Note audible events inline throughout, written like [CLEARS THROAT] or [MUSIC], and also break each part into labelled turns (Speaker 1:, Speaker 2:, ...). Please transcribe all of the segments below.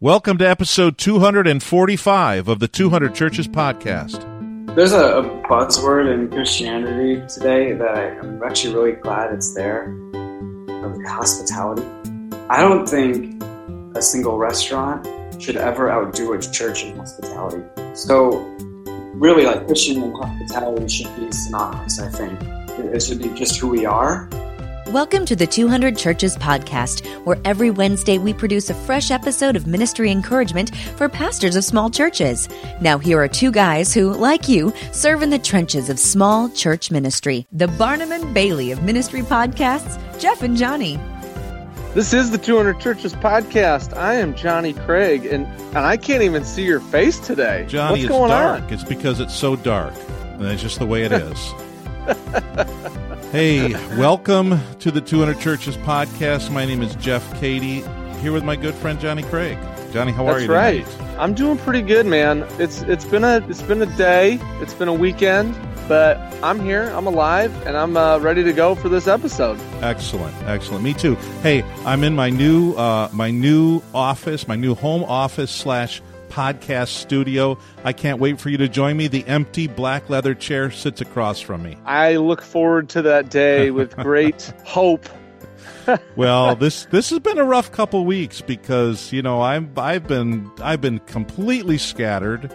Speaker 1: Welcome to episode 245 of the 200 Churches podcast.
Speaker 2: There's a, a buzzword in Christianity today that I, am actually really glad it's there like hospitality. I don't think a single restaurant should ever outdo a church in hospitality. So, really, like Christian and hospitality should be synonymous, I think. It should be just who we are
Speaker 3: Welcome to the 200 Churches podcast, where every Wednesday we produce a fresh episode of ministry encouragement for pastors of small churches. Now, here are two guys who, like you, serve in the trenches of small church ministry the Barnum and Bailey of ministry podcasts, Jeff and Johnny.
Speaker 4: This is the 200 Churches podcast. I am Johnny Craig, and, and I can't even see your face today.
Speaker 1: Johnny,
Speaker 4: What's
Speaker 1: it's
Speaker 4: going
Speaker 1: dark.
Speaker 4: on?
Speaker 1: It's because it's so dark. And that's just the way it is. [LAUGHS] hey, welcome to the 200 Churches podcast. My name is Jeff Cady, here with my good friend Johnny Craig. Johnny, how are you?
Speaker 4: That's right.
Speaker 1: tonight?
Speaker 4: I'm doing pretty good, man. It's it's been a it's been a day. It's been a weekend, but I'm here. I'm alive, and I'm uh, ready to go for this episode.
Speaker 1: Excellent, excellent. Me too. Hey, I'm in my new uh, my new office, my new home office slash podcast studio. I can't wait for you to join me. The empty black leather chair sits across from me.
Speaker 4: I look forward to that day with [LAUGHS] great hope. [LAUGHS]
Speaker 1: well, this this has been a rough couple weeks because you know I'm I've been I've been completely scattered,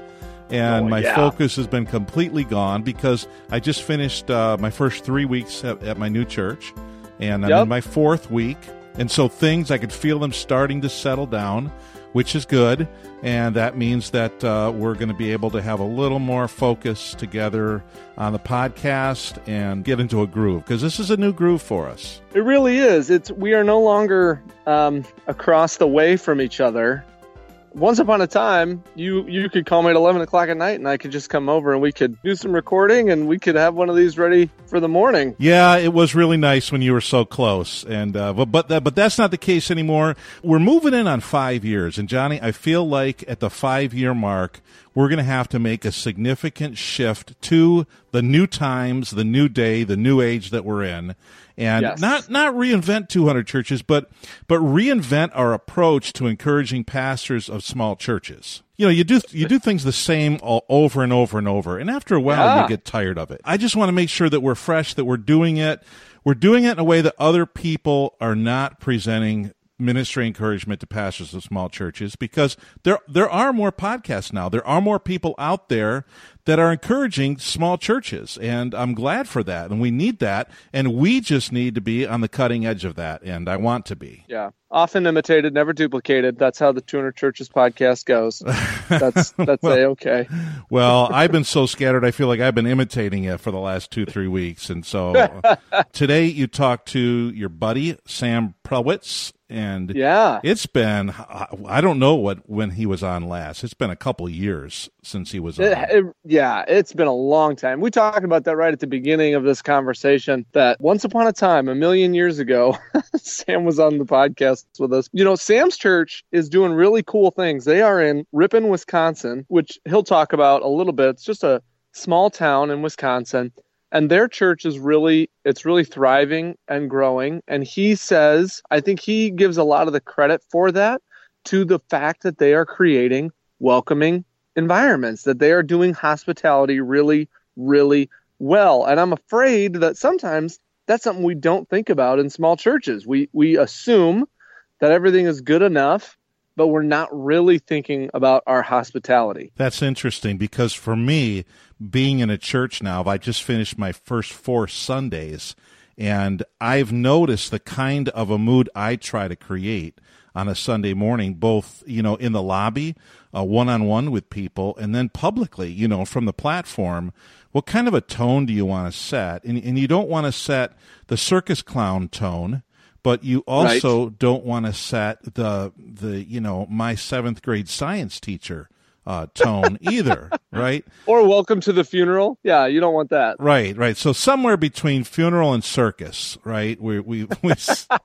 Speaker 1: and
Speaker 4: Oh,
Speaker 1: my
Speaker 4: yeah.
Speaker 1: focus has been completely gone because I just finished uh, my first three weeks at, at my new church, and I'm
Speaker 4: Yep.
Speaker 1: in my fourth week, and so things I could feel them starting to settle down. Which is good, and that means that uh, we're going to be able to have a little more focus together on the podcast and get into a groove because this is a new groove for us.
Speaker 4: It really is. It's we are no longer um, across the way from each other. Once upon a time, you you could call me at eleven o'clock at night, and I could just come over and we could do some recording, and we could have one of these ready for the morning.
Speaker 1: Yeah, it was really nice when you were so close, and uh, but but that, but that's not the case anymore. We're moving in on five years, and Johnny, I feel like at the five year mark, we're going to have to make a significant shift to the new times, the new day, the new age that we're in, and
Speaker 4: Yes.
Speaker 1: not not reinvent 200 churches, but but reinvent our approach to encouraging pastors of small churches. You know, you do you do things the same all over and over and over, and after a while,
Speaker 4: Yeah.
Speaker 1: you get tired of it. I just want to make sure that we're fresh, that we're doing it. We're doing it in a way that other people are not presenting ministry encouragement to pastors of small churches because there there are more podcasts now. There are more people out there that are encouraging small churches and I'm glad for that and we need that and we just need to be on the cutting edge of that and I want to be.
Speaker 4: Yeah, often imitated, never duplicated. That's how the 200 Churches podcast goes. That's [LAUGHS] that's a okay.
Speaker 1: Well, I've been so scattered. I feel like I've been imitating it for the last two, three weeks. And so [LAUGHS] today you talked to your buddy, Sam Prowitz. And
Speaker 4: Yeah.
Speaker 1: it's been, I don't know what, when he was on last. It's been a couple years since he was on.
Speaker 4: It, it- yeah, it's been a long time. We talked about that right at the beginning of this conversation. That once upon a time, a million years ago, [LAUGHS] Sam was on the podcast with us. You know, Sam's church is doing really cool things. They are in Ripon, Wisconsin, which he'll talk about a little bit. It's just a small town in Wisconsin. And their church is really, it's really thriving and growing. And he says, I think he gives a lot of the credit for that to the fact that they are creating welcoming environments, that they are doing hospitality really, really well. And I'm afraid that sometimes that's something we don't think about in small churches. We we assume that everything is good enough, but we're not really thinking about our hospitality.
Speaker 1: That's interesting because for me, being in a church now, I just finished my first four Sundays, and I've noticed the kind of a mood I try to create on a Sunday morning, both you know in the lobby, one on one with people, and then publicly, you know, from the platform. What kind of a tone do you want to set? And, and you don't want to set the circus clown tone but you also don't want to set the the you know my seventh grade science teacher uh, tone [LAUGHS] either, right?
Speaker 4: Or welcome to the funeral. Yeah, you don't want that.
Speaker 1: Right, right. So somewhere between funeral and circus, right? We we we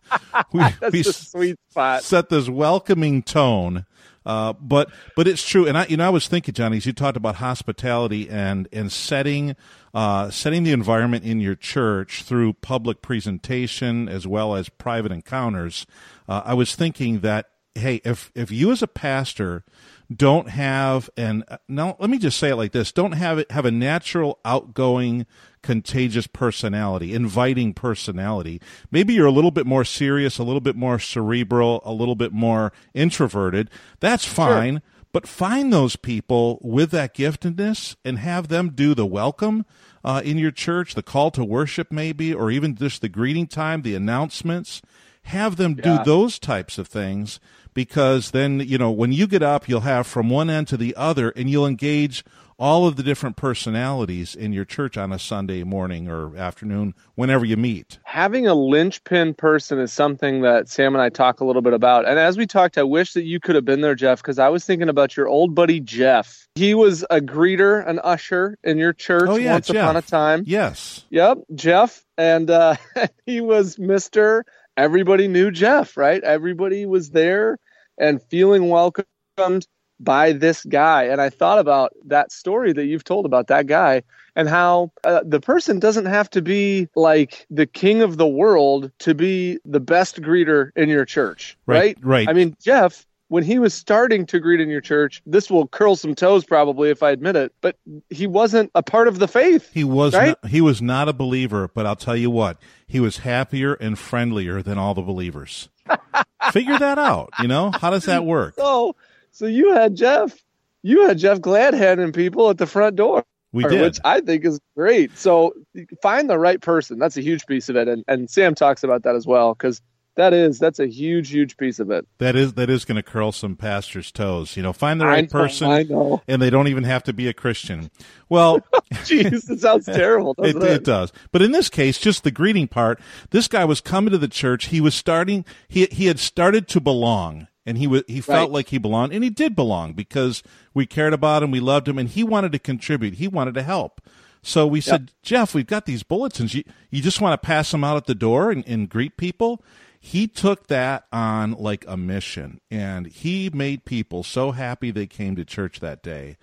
Speaker 1: [LAUGHS] we, we
Speaker 4: sweet spot.
Speaker 1: set this welcoming tone. Uh, but but it's true, and I you know I was thinking, Johnny, as you talked about hospitality and and setting uh, setting the environment in your church through public presentation as well as private encounters. Uh, I was thinking that hey, if if you as a pastor don't have and now let me just say it like this: don't have it have a natural outgoing contagious personality, inviting personality. Maybe you're a little bit more serious, a little bit more cerebral, a little bit more introverted. That's fine. Sure. But find those people with that giftedness and have them do the welcome uh, in your church, the call to worship, maybe, or even just the greeting time, the announcements. Have them do those types of things because then, you know, when you get up, you'll have from one end to the other and you'll engage all of the different personalities in your church on a Sunday morning or afternoon, whenever you meet.
Speaker 5: Having a linchpin person is something that Sam and I talk a little bit about. And as we talked, I wish that you could have been there, Jeff, because I was thinking about your old buddy Jeff. He was a greeter, an usher in your church
Speaker 1: oh, yeah,
Speaker 5: once
Speaker 1: Jeff.
Speaker 5: upon a time.
Speaker 1: Yes.
Speaker 5: Yep, Jeff. And uh, [LAUGHS] he was Mr. Everybody knew Jeff, right? Everybody was there and feeling welcomed by this guy. And I thought about that story that you've told about that guy and how uh, the person doesn't have to be like the king of the world to be the best greeter in your church, right?
Speaker 1: Right. right.
Speaker 5: I mean, Jeff, when he was starting to greet in your church, this will curl some toes probably if I admit it, but he wasn't a part of the faith.
Speaker 1: He was
Speaker 5: right?
Speaker 1: not, he was not a believer, but I'll tell you what, he was happier and friendlier than all the believers. [LAUGHS] Figure that out, you know? How does that work? [LAUGHS]
Speaker 5: So so you had Jeff, you had Jeff glad and people at the front door.
Speaker 1: We did,
Speaker 5: which I think is great. So find the right person. That's a huge piece of it, and and Sam talks about that as well because that is that's a huge huge piece of it.
Speaker 1: That is that is going to curl some pastors' toes. You know, find the right
Speaker 5: I know,
Speaker 1: person,
Speaker 5: I know.
Speaker 1: and they don't even have to be a Christian. Well, [LAUGHS]
Speaker 5: jeez, it sounds [LAUGHS] terrible.
Speaker 1: It,
Speaker 5: it,
Speaker 1: it, does. But in this case, just the greeting part. This guy was coming to the church. He was starting. He he had started to belong and he was he felt right. like he belonged and he did belong because we cared about him we loved him and he wanted to contribute he wanted to help so we yep. said jeff we've got these bulletins you, you just want to pass them out at the door and, and greet people he took that on like a mission and he made people so happy they came to church that day.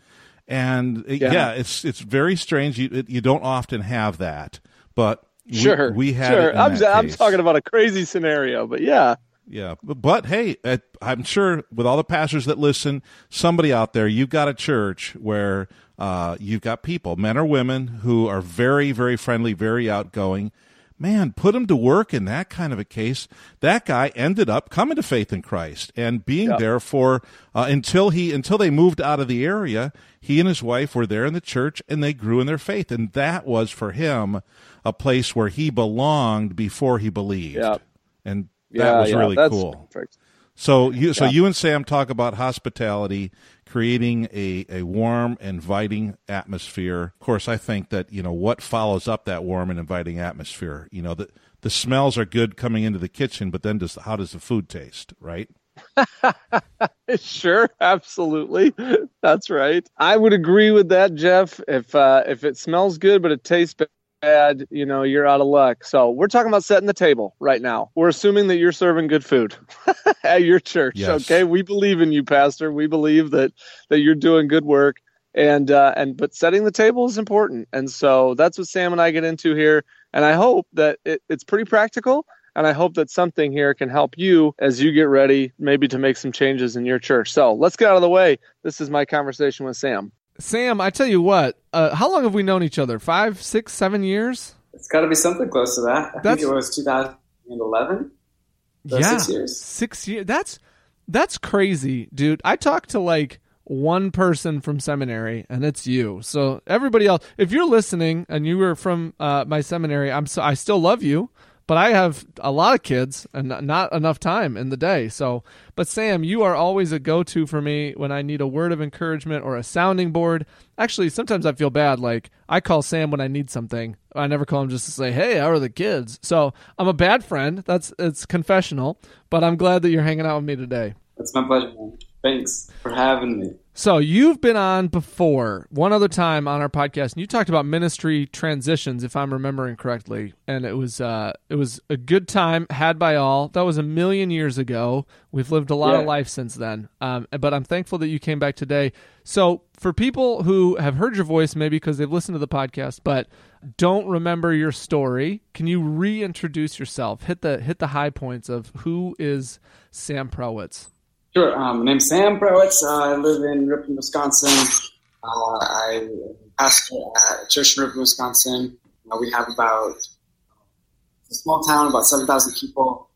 Speaker 1: And yeah, yeah it's it's very strange. You you don't often have that but
Speaker 5: sure.
Speaker 1: we, we had
Speaker 5: sure. I'm, I'm talking about a crazy scenario but yeah.
Speaker 1: Yeah, but, but hey, I'm sure with all the pastors that listen, somebody out there, you've got a church where uh, you've got people, men or women, who are very, very friendly, very outgoing. Man, put him to work in that kind of a case. That guy ended up coming to faith in Christ and being yep. there for uh, until he until they moved out of the area. He and his wife were there in the church, and they grew in their faith, and that was for him a place where he belonged before he believed.
Speaker 5: Yep.
Speaker 1: And that yeah, was
Speaker 5: yeah,
Speaker 1: really cool.
Speaker 5: Perfect.
Speaker 1: So you so yeah. you and Sam talk about hospitality, creating a, a warm, inviting atmosphere. Of course, I think that you know what follows up that warm and inviting atmosphere. You know the the smells are good coming into the kitchen, but then does how does the food taste? Right. [LAUGHS]
Speaker 5: sure, absolutely. That's right. I would agree with that, Jeff. If uh, if it smells good but it tastes bad, you know, you're out of luck. So we're talking about setting the table right now. We're assuming that you're serving good food [LAUGHS] at your church.
Speaker 1: Yes.
Speaker 5: Okay, we believe in you, Pastor. We believe that that you're doing good work, and uh, and but setting the table is important. And so that's what Sam and I get into here. And I hope that it, it's pretty practical. And I hope that something here can help you as you get ready, maybe to make some changes in your church. So let's get out of the way. This is my conversation with Sam.
Speaker 4: Sam, I tell you what, uh, how long have we known each other? Five, six, seven years?
Speaker 2: It's got to be something close to that. I That's, think it was 2011.
Speaker 4: yeah,
Speaker 2: six years.
Speaker 4: Six years. That's that's crazy, dude. I talked to like one person from seminary, and it's you. So everybody else, if you're listening and you were from uh, my seminary, I'm so I still love you but I have a lot of kids and not enough time in the day. So, but Sam, you are always a go to for me when I need a word of encouragement or a sounding board. Actually, sometimes I feel bad. Like, I call Sam when I need something. I never call him just to say, hey, how are the kids? So I'm a bad friend. That's it's confessional, but I'm glad that you're hanging out with me today.
Speaker 2: It's my pleasure, man. Thanks for having me.
Speaker 4: So you've been on before, one other time on our podcast, and you talked about ministry transitions, if I'm remembering correctly, and it was uh, it was a good time had by all. That was a million years ago. We've lived a lot yeah. of life since then, um, but I'm thankful that you came back today. So for people who have heard your voice, maybe because they've listened to the podcast, but don't remember your story, can you reintroduce yourself? Hit the hit the high points of who is Sam Prowitz.
Speaker 2: Sure. Um, my name's Sam Prowitz. Uh, I live in Ripon, Wisconsin. Uh, I pastor at a church in Ripon, Wisconsin. Uh, we have about a small town, about 7,000 people,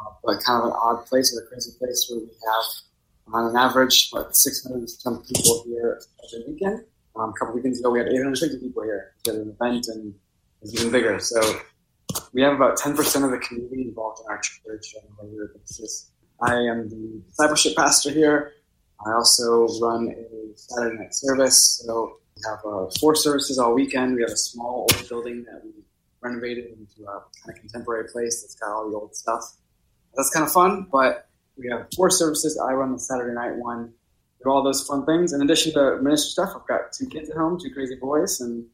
Speaker 2: uh, but kind of an odd place or a crazy place where we have, on an average, about 600 some people here every weekend. Um, a couple weekends ago, we had 850 people here. We had an event and it was even bigger. So we have about 10% of the community involved in our church on a regular. I am the discipleship pastor here. I also run a Saturday night service. So we have uh, four services all weekend. We have a small old building that we renovated into a kind of contemporary place that's got all the old stuff. That's kind of fun, but we have four services. I run the Saturday night one. Do all those fun things. In addition to ministry stuff, I've got two kids at home, two crazy boys, and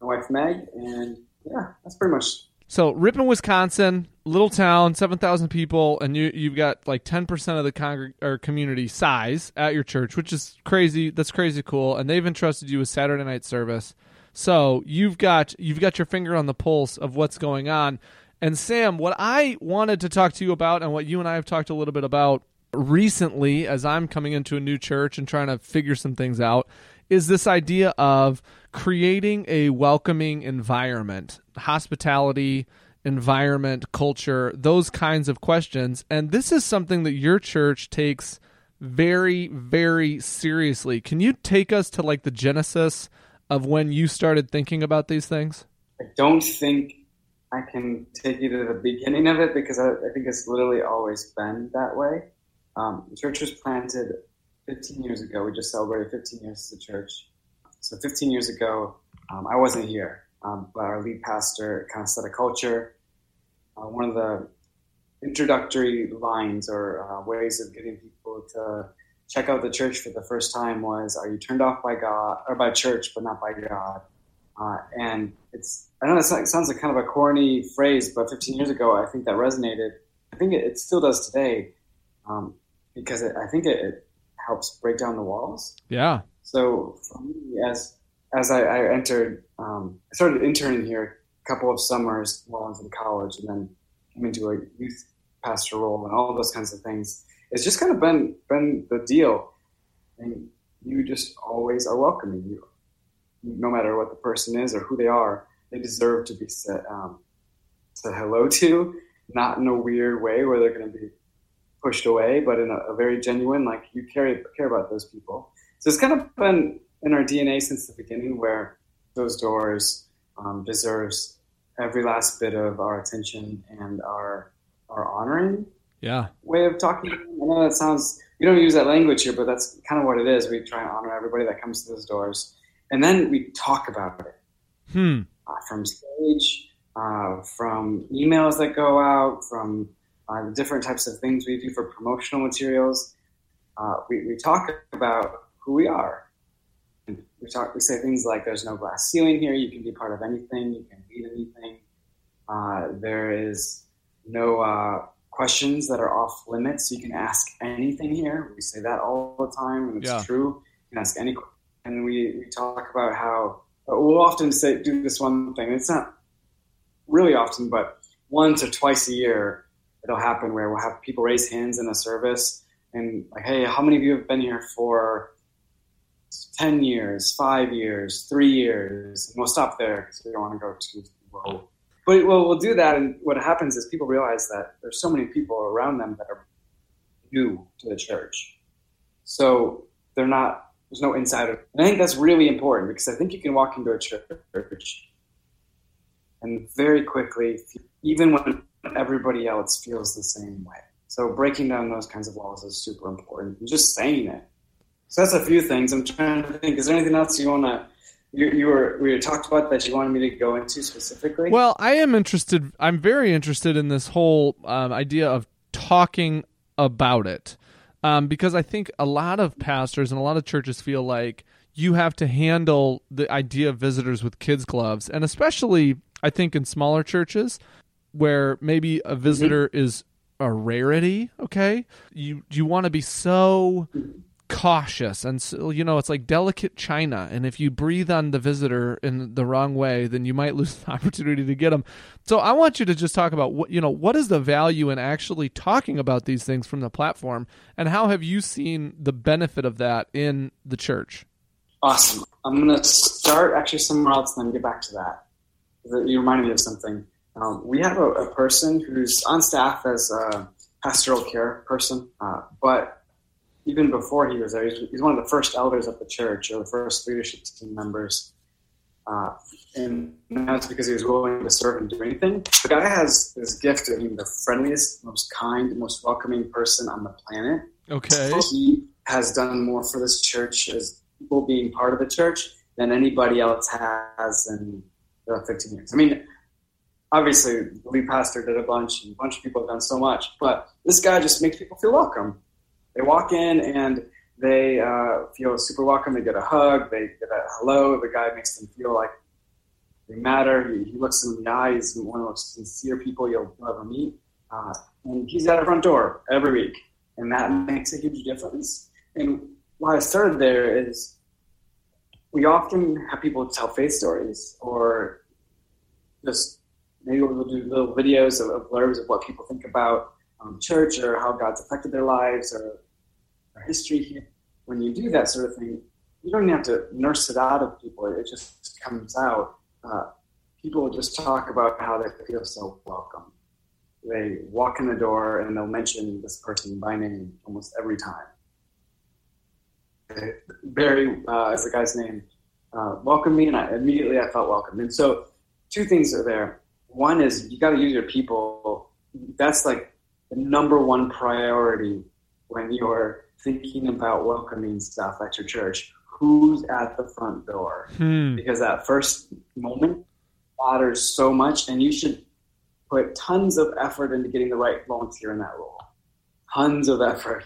Speaker 2: my wife Meg. And yeah, that's pretty much
Speaker 4: So Ripon, Wisconsin, little town, seven thousand people, and you you've got like ten percent of the congreg- or community size at your church, which is crazy. That's crazy cool. And they've entrusted you with Saturday night service. So you've got you've got your finger on the pulse of what's going on. And Sam, what I wanted to talk to you about, and what you and I have talked a little bit about recently, as I'm coming into a new church and trying to figure some things out, is this idea of creating a welcoming environment, hospitality, environment, culture, those kinds of questions. And this is something that your church takes very, very seriously. Can you take us to like the genesis of when you started thinking about these things?
Speaker 2: I don't think I can take you to the beginning of it because I, I think it's literally always been that way. Um, the church was planted 15 years ago. We just celebrated 15 years as a church. So 15 years ago, um, I wasn't here, um, but our lead pastor kind of set a culture. Uh, one of the introductory lines or uh, ways of getting people to check out the church for the first time was, "Are you turned off by God or by church, but not by God?" Uh, and it's I know it sounds like kind of a corny phrase, but 15 years ago, I think that resonated. I think it, it still does today um, because it, I think it, it, helps break down the walls.
Speaker 4: Yeah.
Speaker 2: So for me, as as I, I entered, um, I started interning here a couple of summers while I was in college, and then came into a youth pastor role and all those kinds of things. It's just kind of been been the deal, and you just always are welcoming. You, no matter what the person is or who they are, they deserve to be said um, said hello to, not in a weird way where they're going to be pushed away, but in a, a, very genuine, like you care care about those people. So it's kind of been in our DNA since the beginning, where those doors um, deserves every last bit of our attention and our our honoring.
Speaker 4: Yeah.
Speaker 2: Way of talking. I know that sounds. We don't use that language here, but that's kind of what it is. We try and honor everybody that comes to those doors, and then we talk about it.
Speaker 4: Hmm.
Speaker 2: Uh, from stage, uh, from emails that go out, from uh, the different types of things we do for promotional materials. Uh, we, we talk about who we are. And we talk. We say things like, "There's no glass ceiling here. You can be part of anything. You can lead anything. Uh, there is no uh, questions that are off limits. You can ask anything here. We say that all the time, and it's
Speaker 4: Yeah.
Speaker 2: true. You can ask any. And we, we talk about how we'll often say do this one thing. It's not really often, but once or twice a year, it'll happen where we'll have people raise hands in a service and like, hey, how many of you have been here for ten years, five years, three years? And we'll stop there because we don't want to go too low. But well, we'll do that, and what happens is people realize that there's so many people around them that are new to the church, so they're not. There's no insider. And I think that's really important because I think you can walk into a church and very quickly, even when everybody else feels the same way. So breaking down those kinds of walls is super important. And just saying it. So that's a few things. I'm trying to think. Is there anything else you want to? You, you were we talked about that you wanted me to go into specifically.
Speaker 4: Well, I am interested. I'm very interested in this whole um, idea of talking about it um, because I think a lot of pastors and a lot of churches feel like you have to handle the idea of visitors with kids' gloves, and especially I think in smaller churches where maybe a mm-hmm. visitor is a rarity. Okay, you you want to be so cautious and you know it's like delicate china and if you breathe on the visitor in the wrong way then you might [LAUGHS] lose the opportunity to get them so i want you to just talk about what you know what is the value in actually talking about these things from the platform and how have you seen the benefit of that in the church?
Speaker 2: Awesome. I'm going to start actually somewhere else and then get back to that. You reminded me of something um, we have a, a, person who's on staff as a pastoral care person uh, but even before he was there, he's, he's, one of the first elders of the church or the first leadership team members. Uh, and that's because he was willing to serve and do anything. The guy has this gift of being the friendliest, most kind, most welcoming person on the planet.
Speaker 4: Okay.
Speaker 2: He has done more for this church as people being part of the church than anybody else has in the 15 years. I mean, obviously, the lead pastor did a bunch, and a bunch of people have done so much, but this guy just makes people feel welcome. They walk in and they uh, feel super welcome. They get a hug. They get a hello. The guy makes them feel like they matter. He, he looks them in the eyes. He's one of the most sincere people you'll ever meet. Uh, and he's at our front door every week, and that makes a huge difference. And why I started there is we often have people tell faith stories or just maybe we'll do little videos of, of blurbs of what people think about um, church or how God's affected their lives or our history here. When you do that sort of thing, you don't even have to nurse it out of people. It just comes out. Uh, people just talk about how they feel so welcome. They walk in the door and they'll mention this person by name almost every time. Barry uh, is the guy's name. Uh, welcomed me, and I, immediately I felt welcome. And so, two things are there. One is you got to use your people. That's like the number one priority when you're thinking about welcoming staff at your church. Who's at the front door?
Speaker 4: Hmm.
Speaker 2: because that first moment matters so much and you should put tons of effort into getting the right volunteer in that role. Tons of effort.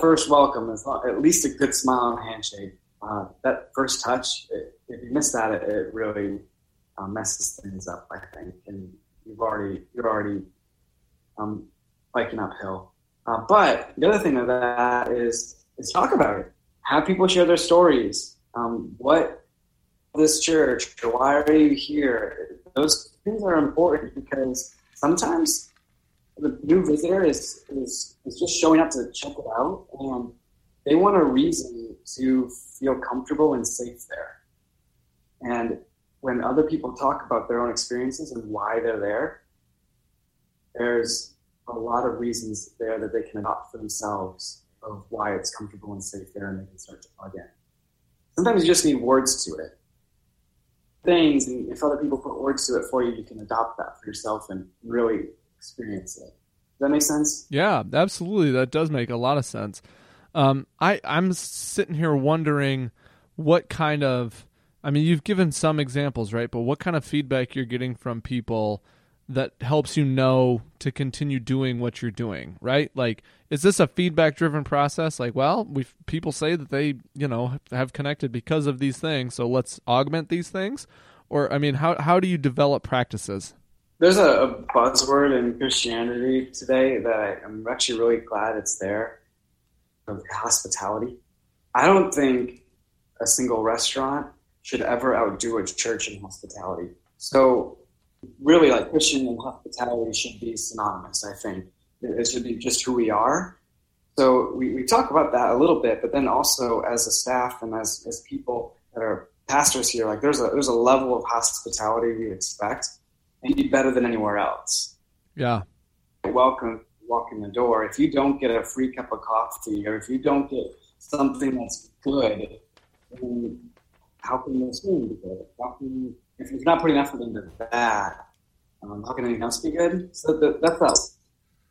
Speaker 2: First welcome is at least a good smile and handshake. Uh, that first touch it, if you miss that it, it really uh, messes things up i think and you've already you're already um, biking uphill uh, but the other thing of that is is talk about it. Have people share their stories. Um, what this church why are you here? Those things are important because sometimes the new visitor is, is, is just showing up to check it out and they want a reason to feel comfortable and safe there. And when other people talk about their own experiences and why they're there, there's a lot of reasons there that they can adopt for themselves of why it's comfortable and safe there and they can start to plug in. Sometimes you just need words to it. Things, and if other people put words to it for you, you can adopt that for yourself and really experience it. Does that make sense?
Speaker 4: Yeah, absolutely. That does make a lot of sense. Um, I, I'm sitting here wondering what kind of, I mean, you've given some examples, right? But what kind of feedback you're getting from people that helps you know to continue doing what you're doing, right? Like, is this a feedback driven process? Like, well, we people say that they, you know, have connected because of these things, so let's augment these things. Or, I mean, how how do you develop practices?
Speaker 2: There's a, a buzzword in Christianity today that I, I'm actually really glad it's there hospitality. I don't think a single restaurant should ever outdo a church in hospitality. So really like Christian and hospitality should be synonymous, I think. It should be just who we are. So we, we talk about that a little bit, but then also as a staff and as, as people that are pastors here, like there's a there's a level of hospitality we expect and be better than anywhere else.
Speaker 4: Yeah.
Speaker 2: Welcome walk in the door. If you don't get a free cup of coffee or if you don't get something that's good, then how can this be good? How can if you're not putting effort into that, um, how can anything else be good? So that's.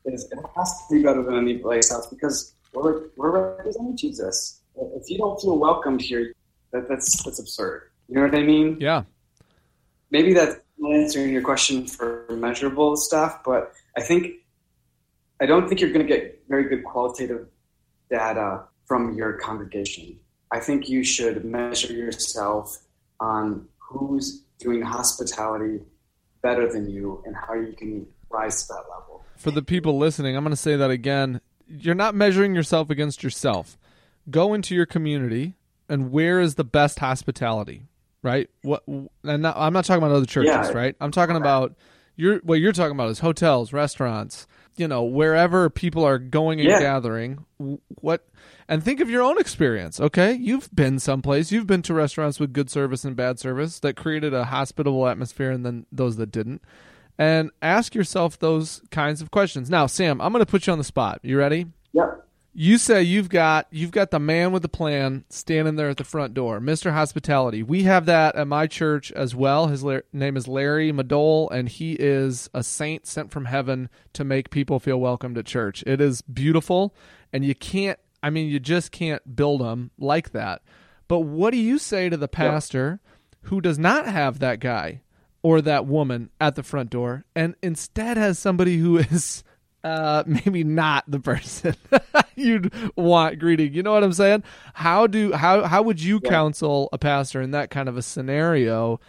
Speaker 2: Is it has to be better than any place else because we're, we're representing Jesus. If you don't feel welcomed here, that, that's that's absurd. You know what I mean?
Speaker 4: Yeah.
Speaker 2: Maybe that's answering your question for measurable stuff, but I think I don't think you're going to get very good qualitative data from your congregation. I think you should measure yourself on who's doing hospitality better than you and how you can rise to that level.
Speaker 4: For the people listening, I'm going to say that again. You're not measuring yourself against yourself. go into your community and where is the best hospitality, right? What and not, I'm not talking about other churches,
Speaker 2: Yeah.
Speaker 4: right? I'm talking about you're what you're talking about is hotels, restaurants, you know, wherever people are going and
Speaker 2: Yeah.
Speaker 4: gathering. What and think of your own experience, okay? You've been someplace, you've been to restaurants with good service and bad service that created a hospitable atmosphere and then those that didn't. And ask yourself those kinds of questions. Now, Sam, I'm going to put you on the spot. You ready? You say you've got you've got the man with the plan standing there at the front door, Mr. Hospitality. We have that at my church as well. His la- name is Larry Madole, and he is a saint sent from heaven to make people feel welcomed at church. It is beautiful, and you can't. I mean, you just can't build them like that. But what do you say to the pastor who does not have that guy or that woman at the front door, and instead has somebody who is uh, [LAUGHS] maybe not the person [LAUGHS] you'd want greeting. You know what I'm saying? How do how how would you counsel a pastor in that kind of a scenario?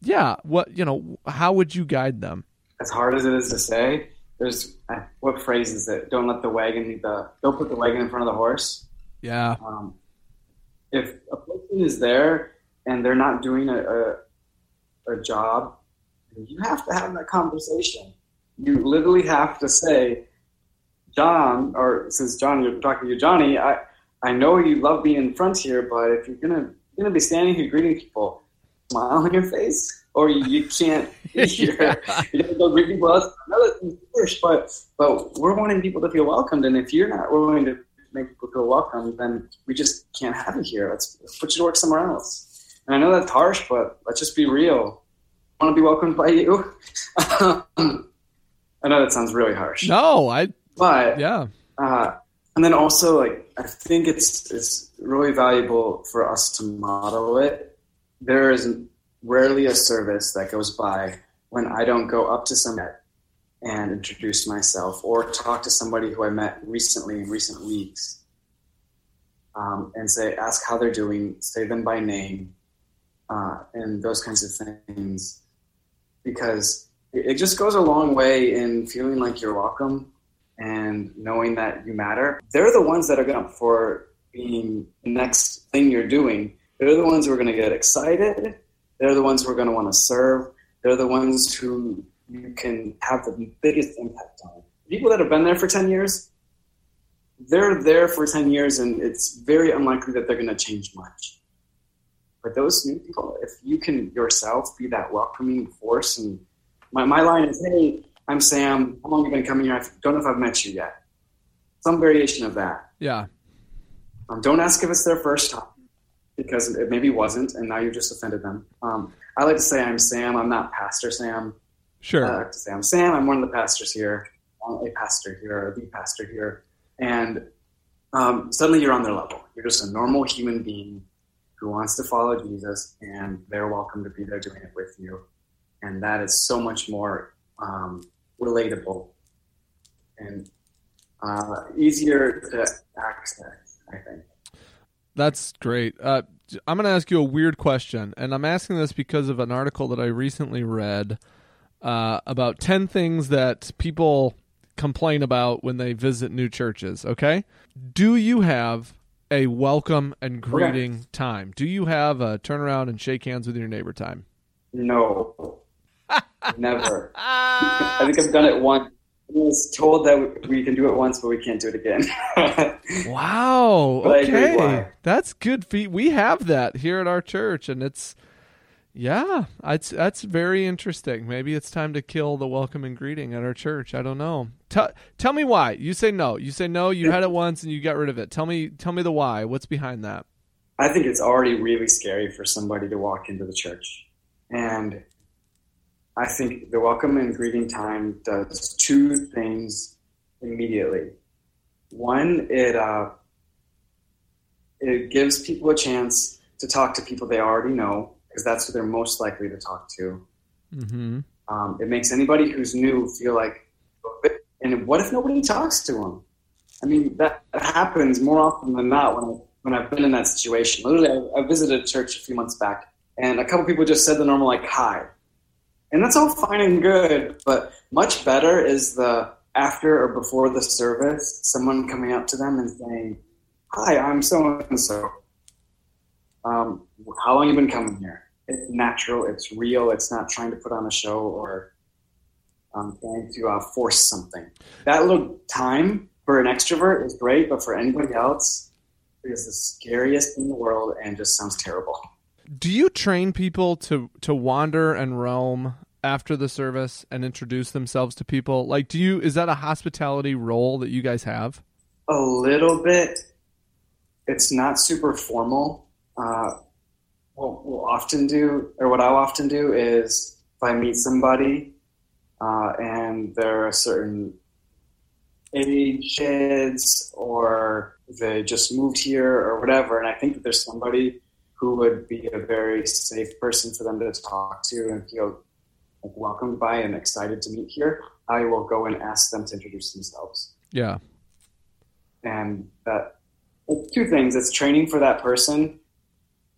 Speaker 4: Yeah, what you know, how would you guide them?
Speaker 2: As hard as it is to say, there's uh, what phrase is it? Don't let the wagon the. Don't put the wagon in front of the horse.
Speaker 4: Yeah,
Speaker 2: Um, if a person is there and they're not doing a, a, a job, you have to have that conversation. You literally have to say, John, or since John, you're talking to Johnny, I, I know you love being in front here, but if you're gonna you're gonna be standing here greeting people, smile on your face, or you, you can't [LAUGHS] be here. You gotta go greet people else. I know that's English, but but we're wanting people to feel welcomed, and if you're not willing to make people feel welcome, then we just can't have you here. Let's, let's put you to work somewhere else. And I know that's harsh, but let's just be real. I want to be welcomed by you. [LAUGHS] Um, I know that sounds really harsh,
Speaker 4: no, I
Speaker 2: but
Speaker 4: yeah,
Speaker 2: uh, and then also like I think it's it's really valuable for us to model it. There is rarely a service that goes by when I don't go up to someone and introduce myself or talk to somebody who I met recently in recent weeks um, and say ask how they're doing, say them by name, uh, and those kinds of things. Because it just goes a long way in feeling like you're welcome and knowing that you matter, they're the ones that are going to, for being the next thing you're doing, they're the ones who are going to get excited. They're the ones who are going to want to serve. They're the ones who you can have the biggest impact on. People that have been there for 10 years, they're there for 10 years and it's very unlikely that they're going to change much. But those new people, if you can yourself be that welcoming force, and my, my line is, hey, I'm Sam. How long have you been coming here? I don't know if I've met you yet. Some variation of that.
Speaker 4: yeah,
Speaker 2: Um, don't ask if it's their first time because it maybe wasn't, and now you just offended them. Um, I like to say I'm Sam. I'm not Pastor Sam.
Speaker 4: sure,
Speaker 2: I like to say I'm Sam. I'm one of the pastors here. I'm a pastor here, the pastor here, and um, suddenly you're on their level. You're just a normal human being who wants to follow Jesus, and they're welcome to be there doing it with you. And that is so much more um, relatable and uh, easier to access, I think.
Speaker 4: That's great. Uh, I'm going to ask you a weird question, and I'm asking this because of an article that I recently read uh, about 10 things that people complain about when they visit new churches. Okay. Do you have a welcome and greeting time? Do you have a turn around and shake hands with your neighbor time?
Speaker 2: No, never. [LAUGHS] I think I've done it once. I was told that we can do it once, but we can't do it again. [LAUGHS]
Speaker 4: Wow.
Speaker 2: But I agree
Speaker 4: Okay. That's good. We have that here at our church and it's yeah, it's that's very interesting. Maybe it's time to kill the welcome and greeting at our church. I don't know. Tell tell me why. You say no. You say no, you had it once and you got rid of it. Tell me tell me the why. What's behind that?
Speaker 2: I think it's already really scary for somebody to walk into the church. And I think the welcome and greeting time does two things immediately. One, it uh, it gives people a chance to talk to people they already know because that's who they're most likely to talk to.
Speaker 4: Mhm.
Speaker 2: Um, it makes anybody who's new feel like, and what if nobody talks to them? I mean, that, that happens more often than not when, I, when I've been in that situation. Literally, I, I visited a church a few months back, and a couple people just said the normal, like, hi. And that's all fine and good, but much better is the after or before the service, someone coming up to them and saying, "Hi, I'm so and so. How long you been coming here?" It's natural. It's real. It's not trying to put on a show or um, trying to uh, force something. That little time for an extrovert is great, but for anybody else, it is the scariest thing in the world and just sounds terrible.
Speaker 4: Do you train people to to wander and roam after the service and introduce themselves to people? Like, do you is that a hospitality role that you guys have?
Speaker 2: A little bit. It's not super formal. Uh, what we'll often do, or what I'll often do, is if I meet somebody uh, and they're a certain age kids or they just moved here or whatever, and I think that there's somebody who would be a very safe person for them to talk to and feel like welcomed by and excited to meet here, I will go and ask them to introduce themselves.
Speaker 4: Yeah.
Speaker 2: And that two things. It's training for that person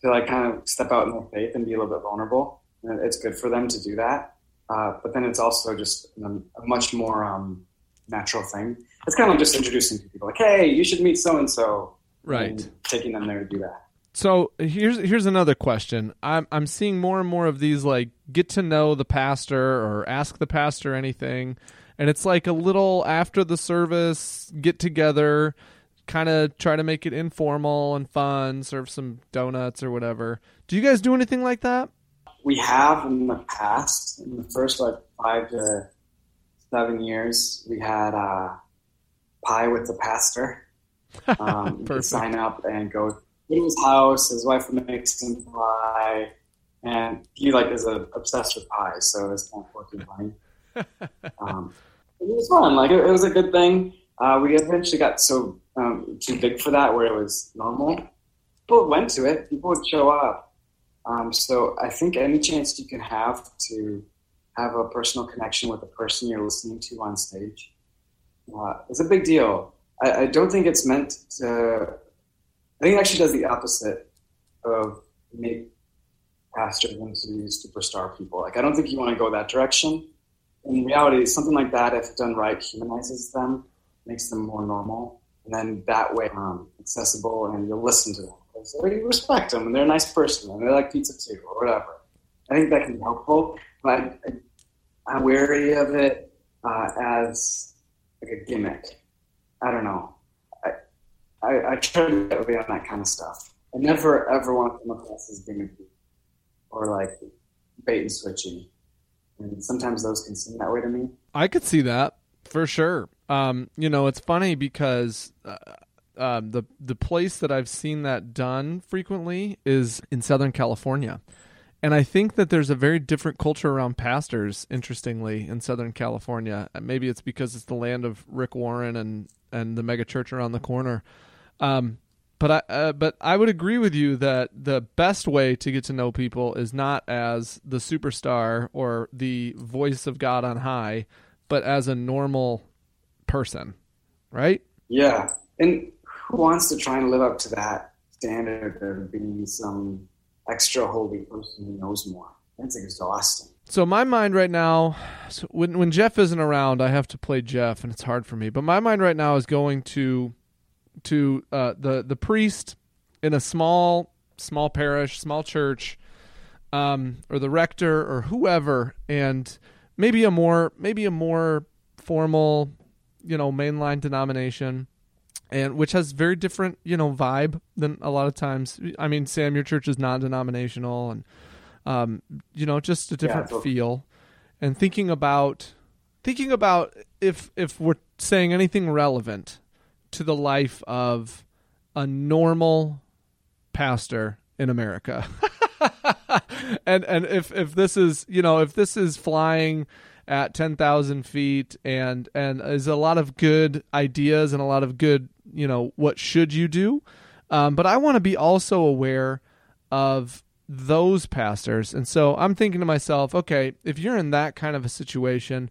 Speaker 2: to like kind of step out in their faith and be a little bit vulnerable. And it's good for them to do that. Uh, but then it's also just a, a much more um, natural thing. It's kind of like just introducing people, like, "Hey, you should meet so and so."
Speaker 4: Right.
Speaker 2: Taking them there to do that.
Speaker 4: So here's here's another question. I'm I'm seeing more and more of these like get to know the pastor or ask the pastor anything, and it's like a little after the service get together, kind of try to make it informal and fun, serve some donuts or whatever. Do you guys do anything like that?
Speaker 2: We have in the past, in the first like five to seven years, we had uh, pie with the pastor. [LAUGHS] Um, you could sign up and go to his house. His wife would make some pie, and he like is a, obsessed with pie, so it's kind of funny. [LAUGHS] Um, it was fun. Like it, it was a good thing. Uh, we eventually got so um, too big for that, where it was normal. People went to it. People would show up. Um, so I think any chance you can have to have a personal connection with the person you're listening to on stage uh, is a big deal. I, I, don't think it's meant to. I think it actually does the opposite of make pastors into superstar people. Like I don't think you want to go that direction. In reality, something like that, if done right, humanizes them, makes them more normal, and then that way um, accessible, and you'll listen to them. So you respect them, and they're a nice person, and they like pizza too, or whatever. I think that can be helpful, but I, am wary of it uh, as like a gimmick. I don't know. I, I, try to get away on that kind of stuff. I never ever want to come across as gimmicky or like bait and switching. And sometimes those can seem that way to me.
Speaker 4: I could see that for sure. Um, you know, it's funny because uh, um, the the place that I've seen that done frequently is in Southern California. And I think that there's a very different culture around pastors, interestingly, in Southern California. Maybe it's because it's the land of Rick Warren and, and the mega church around the corner. Um, but I uh, but I would agree with you that the best way to get to know people is not as the superstar or the voice of God on high, but as a normal person, right?
Speaker 2: Yeah, and who wants to try and live up to that standard of being some extra holy person who knows more? That's exhausting.
Speaker 4: So my mind right now, so when when Jeff isn't around, I have to play Jeff, and it's hard for me. But my mind right now is going to to uh, the the priest in a small small parish, small church, um, or the rector or whoever, and maybe a more maybe a more formal, you know, mainline denomination, and which has very different you know vibe than a lot of times. I mean, Sam, your church is non-denominational, and um, you know, just a different yeah, feel. And thinking about thinking about if if we're saying anything relevant to the life of a normal pastor in America. [LAUGHS] and and if if this is you know if this is flying at 10,000 feet and and is a lot of good ideas and a lot of good you know what should you do um, but I want to be also aware of those pastors and so I'm thinking to myself okay if you're in that kind of a situation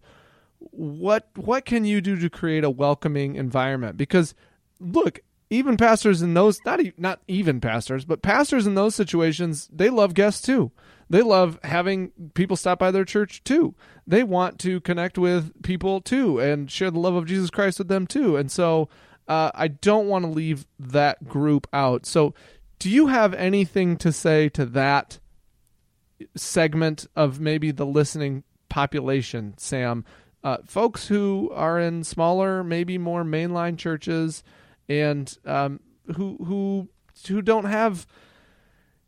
Speaker 4: what what can you do to create a welcoming environment? Because look, even pastors in those not not even pastors, but pastors in those situations, they love guests too. They love having people stop by their church too. They want to connect with people too and share the love of Jesus Christ with them too. And so uh, I don't want to leave that group out. So, do you have anything to say to that segment of maybe the listening population, Sam? Uh, folks who are in smaller, maybe more mainline churches, and um, who who who don't have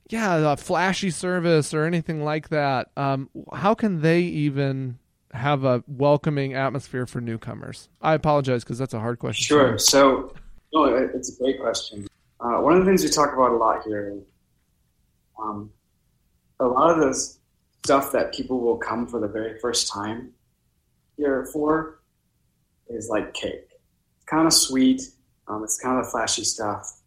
Speaker 4: yeah a flashy service or anything like that. Um, how can they even have a welcoming atmosphere for newcomers? I apologize because that's a hard question.
Speaker 2: Sure. So, no, it's a great question. Uh, one of the things we talk about a lot here, um, a lot of the stuff that people will come for the very first time here for is like cake. It's kind of sweet. Um, it's kind of flashy stuff.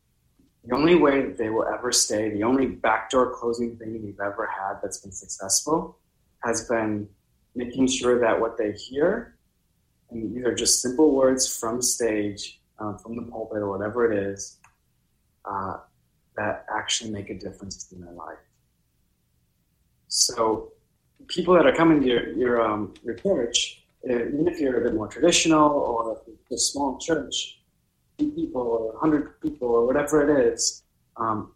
Speaker 2: The only way that they will ever stay, the only backdoor closing thing we've ever had that's been successful, has been making sure that what they hear, and these are just simple words from stage, um, from the pulpit, or whatever it is, uh, that actually make a difference in their life. So, people that are coming to your your, um, your church, even if you're a bit more traditional or a small church, people or 100 people or whatever it is, um,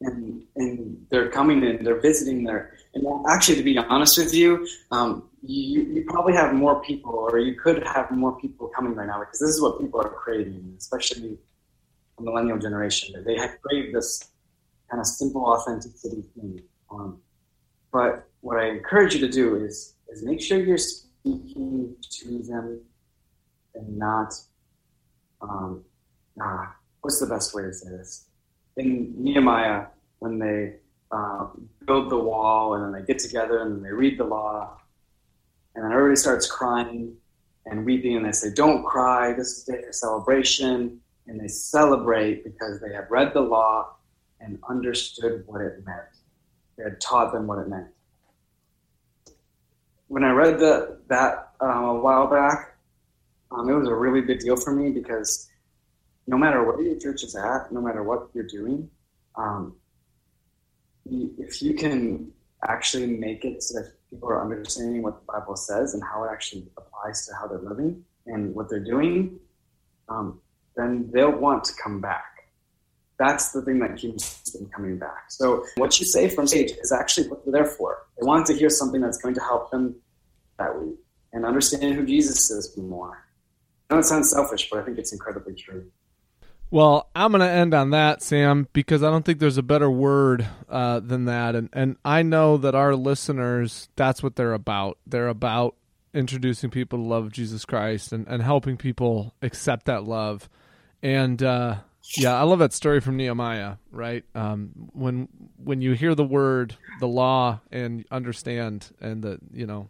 Speaker 2: and and they're coming in, they're visiting there. And actually, to be honest with you, um, you, you probably have more people, or you could have more people coming right now because this is what people are craving, especially the millennial generation. They have craved this kind of simple authenticity thing. Um, but what I encourage you to do is is make sure you're speaking to them and not um, ah, what's the best way to say this? In Nehemiah, when they uh, build the wall and then they get together and they read the law, and then everybody starts crying and weeping, and they say, "Don't cry. This is a day celebration." And they celebrate because they had read the law and understood what it meant. They had taught them what it meant. When I read the, that uh, a while back, um, it was a really big deal for me because no matter where your church is at, no matter what you're doing, um, if you can actually make it so that people are understanding what the Bible says and how it actually applies to how they're living and what they're doing, um, then they'll want to come back. That's the thing that keeps them coming back. So what you say from stage is actually what they're there for. They want to hear something that's going to help them that week and understand who Jesus is more. I know it sounds selfish, but I think it's incredibly true.
Speaker 4: Well, I'm going to end on that, Sam, because I don't think there's a better word uh, than that. And, and I know that our listeners, that's what they're about. They're about introducing people to love Jesus Christ and, and helping people accept that love. And uh, yeah, I love that story from Nehemiah, right? Um, when when you hear the word, the law, and understand, and the you know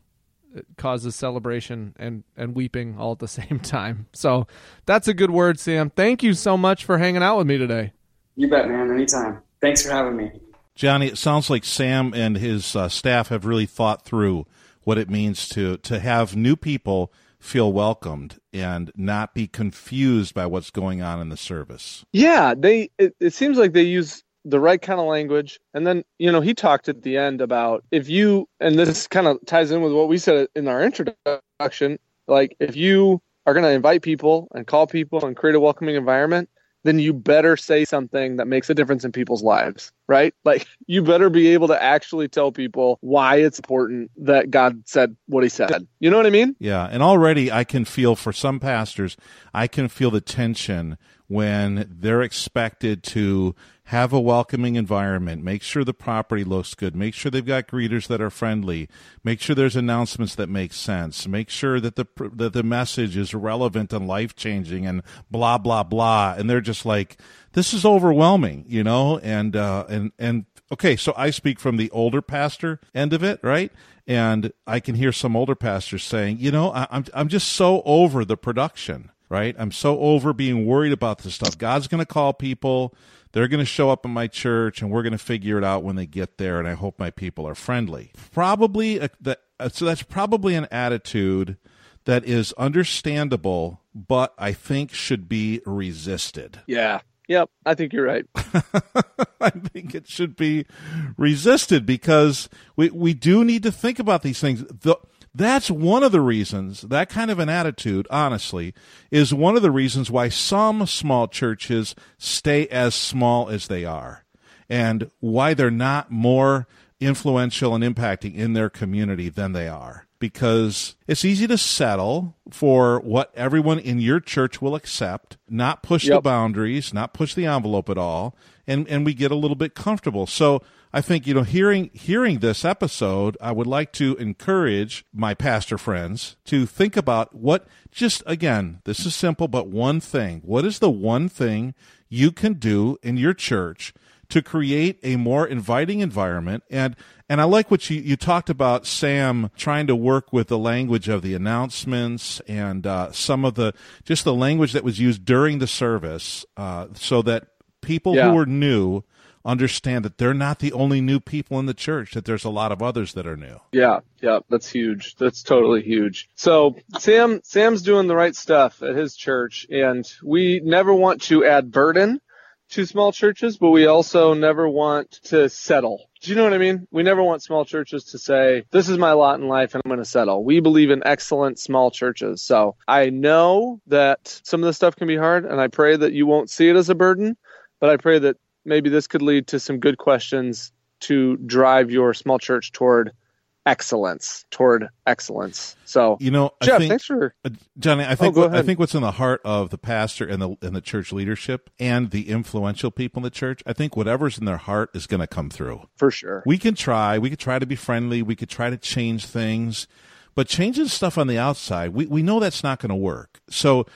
Speaker 4: it causes celebration and and weeping all at the [LAUGHS] same time. So that's a good word, Sam. Thank you so much for hanging out with me today.
Speaker 2: You bet, man. Anytime. Thanks for having me.
Speaker 1: Johnny, it sounds like Sam and his uh, staff have really thought through what it means to to have new people feel welcomed and not be confused by what's going on in the service.
Speaker 5: Yeah, they it, it seems like they use the right kind of language. And then, you know, he talked at the end about if you, and this kind of ties in with what we said in our introduction, like if you are going to invite people and call people and create a welcoming environment, then you better say something that makes a difference in people's lives, right? [LAUGHS] Like you better be able to actually tell people why it's important that God said what he said. You know what I mean?
Speaker 1: Yeah. And already I can feel for some pastors, I can feel the tension when they're expected to have a welcoming environment, make sure the property looks good, make sure they've got greeters that are friendly, make sure there's announcements that make sense, make sure that the that the message is relevant and life-changing and blah blah blah and they're just like this is overwhelming, you know? And uh and and okay, so I speak from the older pastor end of it, right? And I can hear some older pastors saying, you know, I, I'm I'm just so over the production right? I'm so over being worried about this stuff. God's going to call people. They're going to show up in my church and we're going to figure it out when they get there. And I hope my people are friendly. Probably, a, that, uh, so that's probably an attitude that is understandable, but I think should be resisted.
Speaker 5: Yeah. Yep. I think you're right. [LAUGHS]
Speaker 1: I think it should be resisted because we, we do need to think about these things. The, that's one of the reasons, that kind of an attitude, honestly, is one of the reasons why some small churches stay as small as they are and why they're not more influential and impacting in their community than they are. Because it's easy to settle for what everyone in your church will accept, not push yep. the boundaries, not push the envelope at all, and, and we get a little bit comfortable. So I think, you know, hearing hearing this episode, I would like to encourage my pastor friends to think about what just again, this is simple, but one thing. What is the one thing you can do in your church to create a more inviting environment. And and I like what you, you talked about, Sam, trying to work with the language of the announcements and uh, some of the just the language that was used during the service, uh, so that people yeah. who are new understand that they're not the only new people in the church that there's a lot of others that are new
Speaker 4: yeah yeah that's huge that's totally huge so sam sam's doing the right stuff at his church and we never want to add burden to small churches, but we also never want to settle. Do you know what I mean? We never want small churches to say, this is my lot in life and I'm going to settle. We believe in excellent small churches. So I know that some of this stuff can be hard and I pray that you won't see it as a burden, but I pray that maybe this could lead to some good questions to drive your small church toward excellence toward excellence. So
Speaker 1: you know,
Speaker 4: Jeff,
Speaker 1: think,
Speaker 4: thanks for
Speaker 1: uh, Johnny. I think oh, what, I think what's in the heart of the pastor and the and the church leadership and the influential people in the church. I think whatever's in their heart is going to come through
Speaker 4: for sure.
Speaker 1: We can try. We could try to be friendly. We could try to change things, but changing stuff on the outside, we we know that's not going to work. So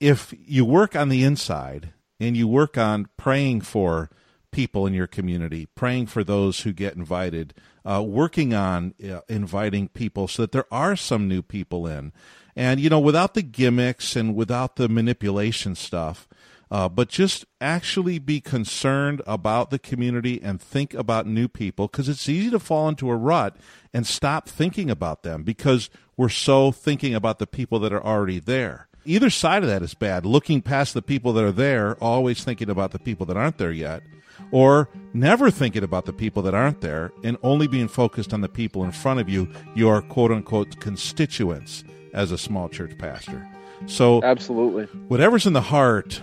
Speaker 1: if you work on the inside and you work on praying for people in your community, praying for those who get invited, uh, working on uh, inviting people so that there are some new people in. And, you know, without the gimmicks and without the manipulation stuff, uh, but just actually be concerned about the community and think about new people because it's easy to fall into a rut and stop thinking about them because we're so thinking about the people that are already there. Either side of that is bad. Looking past the people that are there, always thinking about the people that aren't there yet or never thinking about the people that aren't there and only being focused on the people in front of you, your quote unquote constituents as a small church pastor. So,
Speaker 4: absolutely,
Speaker 1: whatever's in the heart,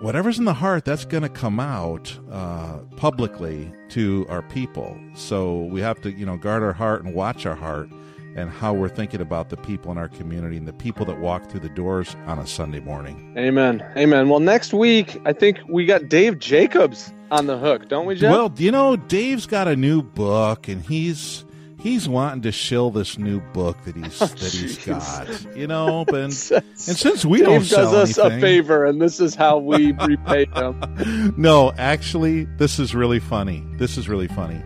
Speaker 1: whatever's in the heart, that's going to come out uh, publicly to our people. So we have to, you know, guard our heart and watch our heart and how we're thinking about the people in our community and the people that walk through the doors on a Sunday morning.
Speaker 4: Amen. Amen. Well, next week, I think we got Dave Jacobs on the hook, don't we, Jeff?
Speaker 1: Well, you know, Dave's got a new book and he's he's wanting to shill this new book that he's oh, that he's got. You know, but and, [LAUGHS] since we
Speaker 4: Dave
Speaker 1: don't sell
Speaker 4: does us
Speaker 1: anything,
Speaker 4: a favor and this is how we [LAUGHS] repay him.
Speaker 1: no, actually, this is really funny. This is really funny.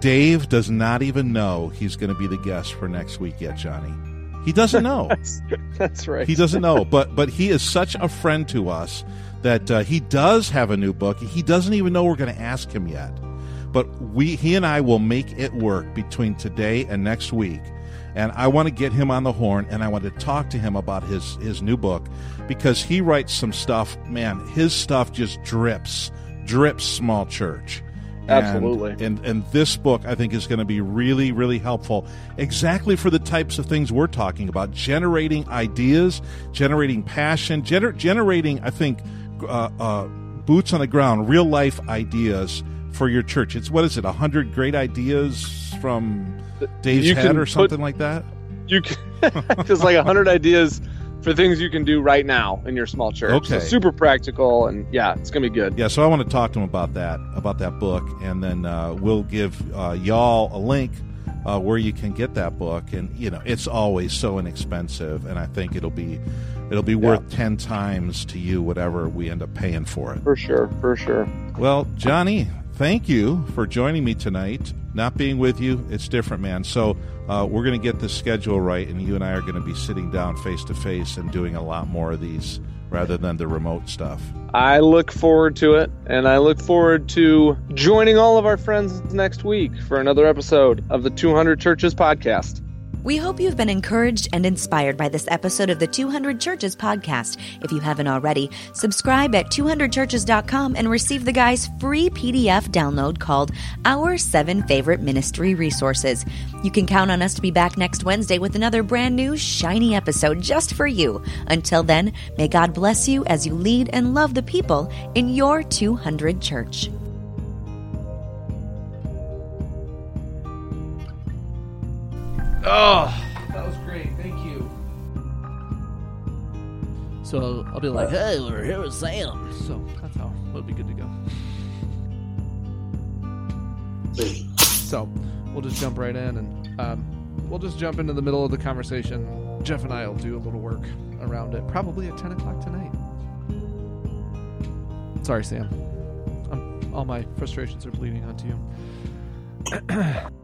Speaker 1: Dave does not even know he's going to be the guest for next week yet, Johnny. He doesn't know. [LAUGHS]
Speaker 4: that's, that's, right.
Speaker 1: He doesn't know, but but he is such a friend to us that uh, he does have a new book. He doesn't even know we're going to ask him yet. But we he and I will make it work between today and next week. And I want to get him on the horn and I want to talk to him about his his new book because he writes some stuff, man, his stuff just drips, drips small church.
Speaker 4: Absolutely.
Speaker 1: And, and, and this book, I think, is going to be really, really helpful exactly for the types of things we're talking about generating ideas, generating passion, gener- generating, I think, uh, uh, boots on the ground, real life ideas for your church. It's what is it, 100 great ideas from Dave's you head or something put, like that?
Speaker 4: You can, [LAUGHS] just like 100 ideas for things you can do right now in your small church.
Speaker 1: Okay.
Speaker 4: So super practical, and yeah, it's gonna be good.
Speaker 1: Yeah, so I want to talk to him about that, about that book, and then uh, we'll give uh, y'all a link uh, where you can get that book. And you know, it's always so inexpensive, and I think it'll be it'll be worth yeah. ten times to you whatever we end up paying for it.
Speaker 4: For sure, for sure.
Speaker 1: Well, Johnny, thank you for joining me tonight. Not being with you, it's different, man. So uh, we're going to get the schedule right, and you and I are going to be sitting down face to face and doing a lot more of these rather than the remote stuff.
Speaker 4: I look forward to it, and I look forward to joining all of our friends next week for another episode of the 200 Churches podcast.
Speaker 3: We hope you've been encouraged and inspired by this episode of the 200 Churches podcast. If you haven't already, subscribe at 200churches.com and receive the guy's free PDF download called Our Seven Favorite Ministry Resources. You can count on us to be back next Wednesday with another brand new, shiny episode just for you. Until then, may God bless you as you lead and love the people in your 200 church.
Speaker 4: Oh, that was great. Thank you. So I'll be like, hey, we're here with Sam. So that's how we'll be good to go. So we'll just jump right in and um, we'll just jump into the middle of the conversation. Jeff and I will do a little work around it, probably at 10 o'clock tonight. Sorry, Sam. I'm, all my frustrations are bleeding onto you. [CLEARS THROAT]